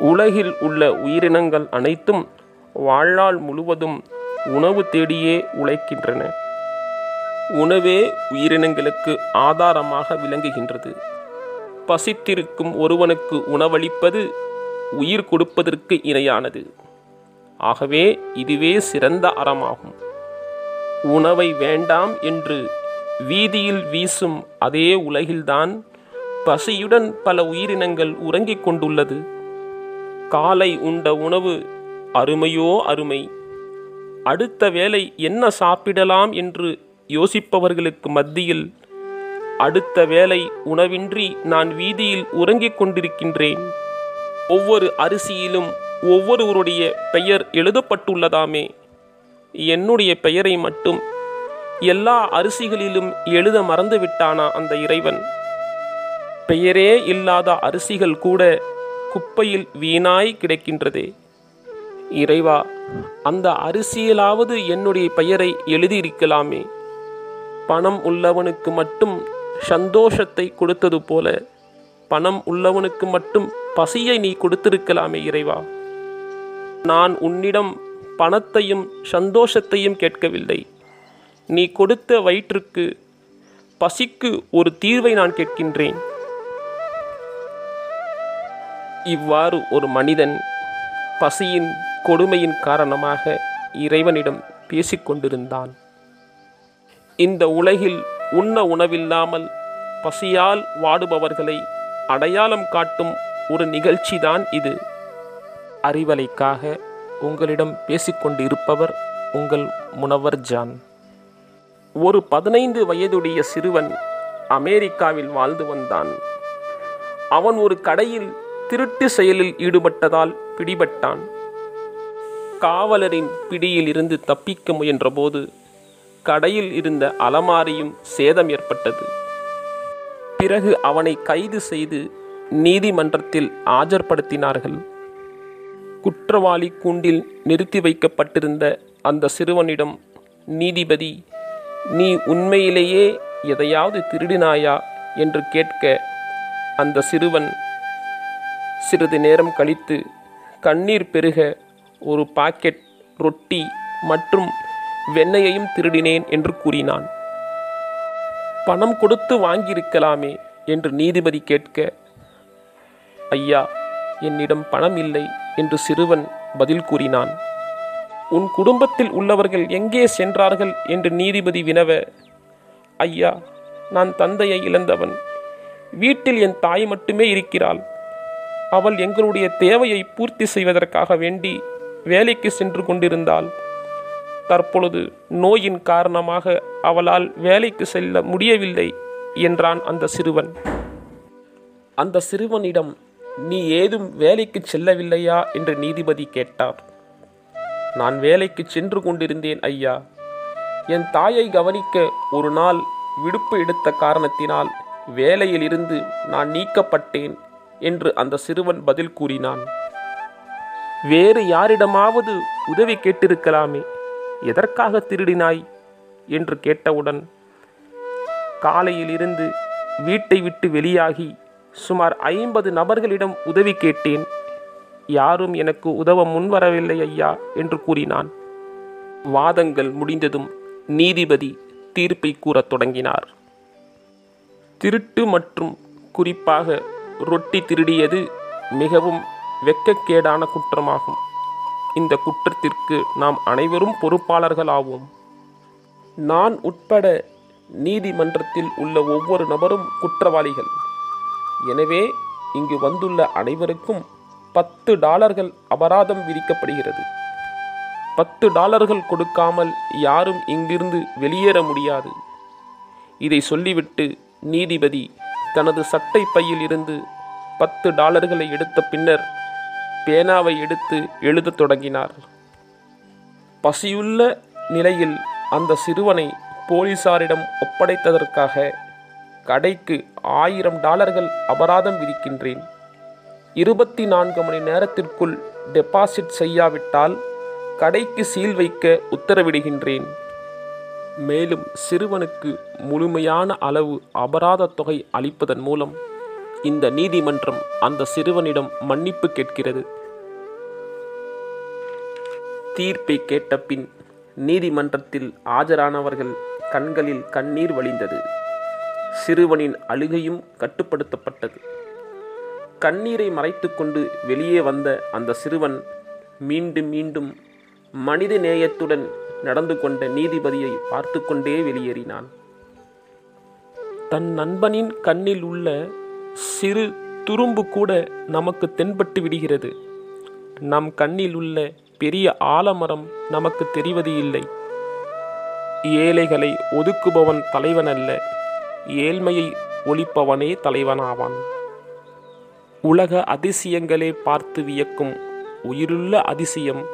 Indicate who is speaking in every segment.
Speaker 1: உலகில் உள்ள உயிரினங்கள் அனைத்தும் வாழ்நாள் முழுவதும் உணவு தேடியே உழைக்கின்றன. உணவே உயிரினங்களுக்கு ஆதாரமாக விளங்குகின்றது. பசித்திருக்கும் ஒருவனுக்கு உணவளிப்பது உயிர் கொடுப்பதற்கு இணையானது. ஆகவே இதுவே சிறந்த அறமாகும். உணவை வேண்டாம் என்று வீதியில் வீசும் அதே உலகில்தான் பசியுடன் பல உயிரினங்கள் உறங்கிக் கொண்டுள்ளது. காலை உண்ட உணவு அருமையோ அருமை. அடுத்த வேளை என்ன சாப்பிடலாம் என்று யோசிப்பவர்களுக்கு மத்தியில் அடுத்த வேளை உணவின்றி நான் வீதியில் உறங்கிக் கொண்டிருக்கின்றேன். ஒவ்வொரு அரிசியிலும் ஒவ்வொருவருடைய பெயர் எழுதப்பட்டுள்ளதாமே. என்னுடைய பெயரை மட்டும் எல்லா அரிசிகளிலும் எழுத மறந்துவிட்டானா அந்த இறைவன்? பெயரே இல்லாத அரிசிகள் கூட குப்பையில் வீணாய் கிடக்கின்றதே. இறைவா அந்த அரிசியிலாவது என்னுடைய பெயரை எழுதியிருக்கலாமே. பணம் உள்ளவனுக்கு மட்டும் சந்தோஷத்தை கொடுத்தது போல பணம் உள்ளவனுக்கு மட்டும் பசியை நீ கொடுத்திருக்கலாமே இறைவா. நான் உன்னிடம் பணத்தையும் சந்தோஷத்தையும் கேட்கவில்லை. நீ கொடுத்த வயிற்றுக்கு பசிக்கு ஒரு தீர்வை நான் கேட்கின்றேன். இவ்வாறு ஒரு மனிதன் பசியின் கொடுமையின் காரணமாக இறைவனிடம் பேசிக்கொண்டிருந்தான் இந்த உலகில் உண்ண உணவில்லாமல் பசியால் வாடுபவர்களை அடையாளம் காட்டும் ஒரு நிகழ்ச்சிதான் இது. அறிவலைக்காக உங்களிடம் பேசிக்கொண்டு இருப்பவர் உங்கள் முனவர் ஜான். ஒரு பதினைந்து வயதுடைய சிறுவன் அமெரிக்காவில் வாழ்ந்து வந்தான். அவன் ஒரு கடையில் திருட்டு செயலில் ஈடுபட்டதால் பிடிபட்டான். காவலரின் பிடியில் இருந்து தப்பிக்க முயன்றபோது கடையில் இருந்த அலமாரியும் சேதம் ஏற்பட்டது. பிறகு அவனை கைது செய்து நீதிமன்றத்தில் ஆஜர்படுத்தினார்கள். குற்றவாளி கூண்டில் நிறுத்தி வைக்கப்பட்டிருந்த அந்த சிறுவனிடம் நீதிபதி நீ உண்மையிலேயே எதையாவது திருடினாயா? என்று கேட்க அந்த சிறுவன் சிறிது நேரம் கழித்து கண்ணீர் பெருக ஒரு பாக்கெட் ரொட்டி மற்றும் வெண்ணையையும் திருடினேன் என்று கூறினான். பணம் கொடுத்து வாங்கியிருக்கலாமே என்று நீதிபதி கேட்க ஐயா என்னிடம் பணம் இல்லை என்று சிறுவன் பதில் கூறினான். உன் குடும்பத்தில் உள்ளவர்கள் எங்கே சென்றார்கள்? என்று நீதிபதி வினவ ஐயா நான் தந்தையை இழந்தவன். வீட்டில் என் தாய் மட்டுமே இருக்கிறாள். அவள் எங்களுடைய தேவையை பூர்த்தி செய்வதற்காக வேண்டி வேலைக்கு சென்று கொண்டிருந்தாள். தற்பொழுது நோயின் காரணமாக அவளால் வேலைக்கு செல்ல முடியவில்லை என்றான் அந்த சிறுவன். அந்த சிறுவனிடம் நீ ஏதும் வேலைக்கு செல்லவில்லையா? என்று நீதிபதி கேட்டார். நான் வேலைக்கு சென்று கொண்டிருந்தேன் ஐயா. என் தாயை கவனிக்க ஒரு நாள் விடுப்பு எடுத்த காரணத்தினால் வேலையிலிருந்து நான் நீக்கப்பட்டேன். என்று அந்த சிறுவன் பதில் கூறினான். வேறு யாரிடமாவது உதவி கேட்டிருக்கலாமே எதற்காக திருடினாய்? என்று கேட்டவுடன் காலையில் இருந்து வீட்டை விட்டு வெளியாகி சுமார் ஐம்பது நபர்களிடம் உதவி கேட்டேன். யாரும் எனக்கு உதவ முன்வரவில்லை ஐயா என்று கூறினான். வாதங்கள் முடிந்ததும் நீதிபதி தீர்ப்பை கூறத் தொடங்கினார். திருட்டு மற்றும் குறிப்பாக ரொட்டி திருடியது மிகவும் வெக்கக்கேடான குற்றமாகும். இந்த குற்றத்திற்கு நாம் அனைவரும் பொறுப்பாளர்களாவோம். நான் உட்பட நீதிமன்றத்தில் உள்ள ஒவ்வொரு நபரும் குற்றவாளிகள். எனவே இங்கு வந்துள்ள அனைவருக்கும் பத்து டாலர்கள் அபராதம் விதிக்கப்படுகிறது. பத்து டாலர்கள் கொடுக்காமல் யாரும் இங்கிருந்து வெளியேற முடியாது. இதை சொல்லிவிட்டு நீதிபதி தனது சட்டை பையில் இருந்து பத்து டாலர்களை எடுத்த பின்னர் பேனாவை எடுத்து எழுதத் தொடங்கினார். பசியுள்ள நிலையில் அந்த சிறுவனை போலீசாரிடம் ஒப்படைத்ததற்காக கடைக்கு ஆயிரம் டாலர்கள் அபராதம் விதிக்கின்றேன். இருபத்தி நான்கு மணி நேரத்திற்குள் டெபாசிட் செய்யாவிட்டால் கடைக்கு சீல் வைக்க உத்தரவிடுகின்றேன். மேலும் சிறுவனுக்கு முழுமையான அளவு அபராத தொகை அளிப்பதன் மூலம் இந்த நீதிமன்றம் அந்த சிறுவனிடம் மன்னிப்பு கேட்கிறது. தீர்ப்பை கேட்ட பின் நீதிமன்றத்தில் ஆஜரானவர்கள் கண்களில் கண்ணீர் வழிந்தது. சிறுவனின் அழுகையும் கட்டுப்படுத்தப்பட்டது. கண்ணீரை மறைத்துக்கொண்டு வெளியே வந்த அந்த சிறுவன் மீண்டும் மீண்டும் மனித நேயத்துடன் நடந்து கொண்ட நீதிபதியை பார்த்து கொண்டே வெளியேறினான். தன் நண்பனின் கண்ணில் உள்ள சிறு துரும்பு கூட நமக்கு தென்பட்டு விடுகிறது. நம் கண்ணில் உள்ள பெரிய ஆலமரம் நமக்கு தெரிவது இல்லை. ஏழைகளை ஒதுக்குபவன் தலைவன் அல்ல ஏழ்மையை ஒழிப்பவனே தலைவனாவான். உலக அதிசயங்களே பார்த்து வியக்கும் உயிருள்ள அதிசயம்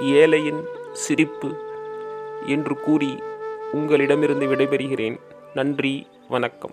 Speaker 1: ஏழையின் சிரிப்பு. என்று கூறி உங்களிடமிருந்து விடைபெறுகிறேன். நன்றி வணக்கம்.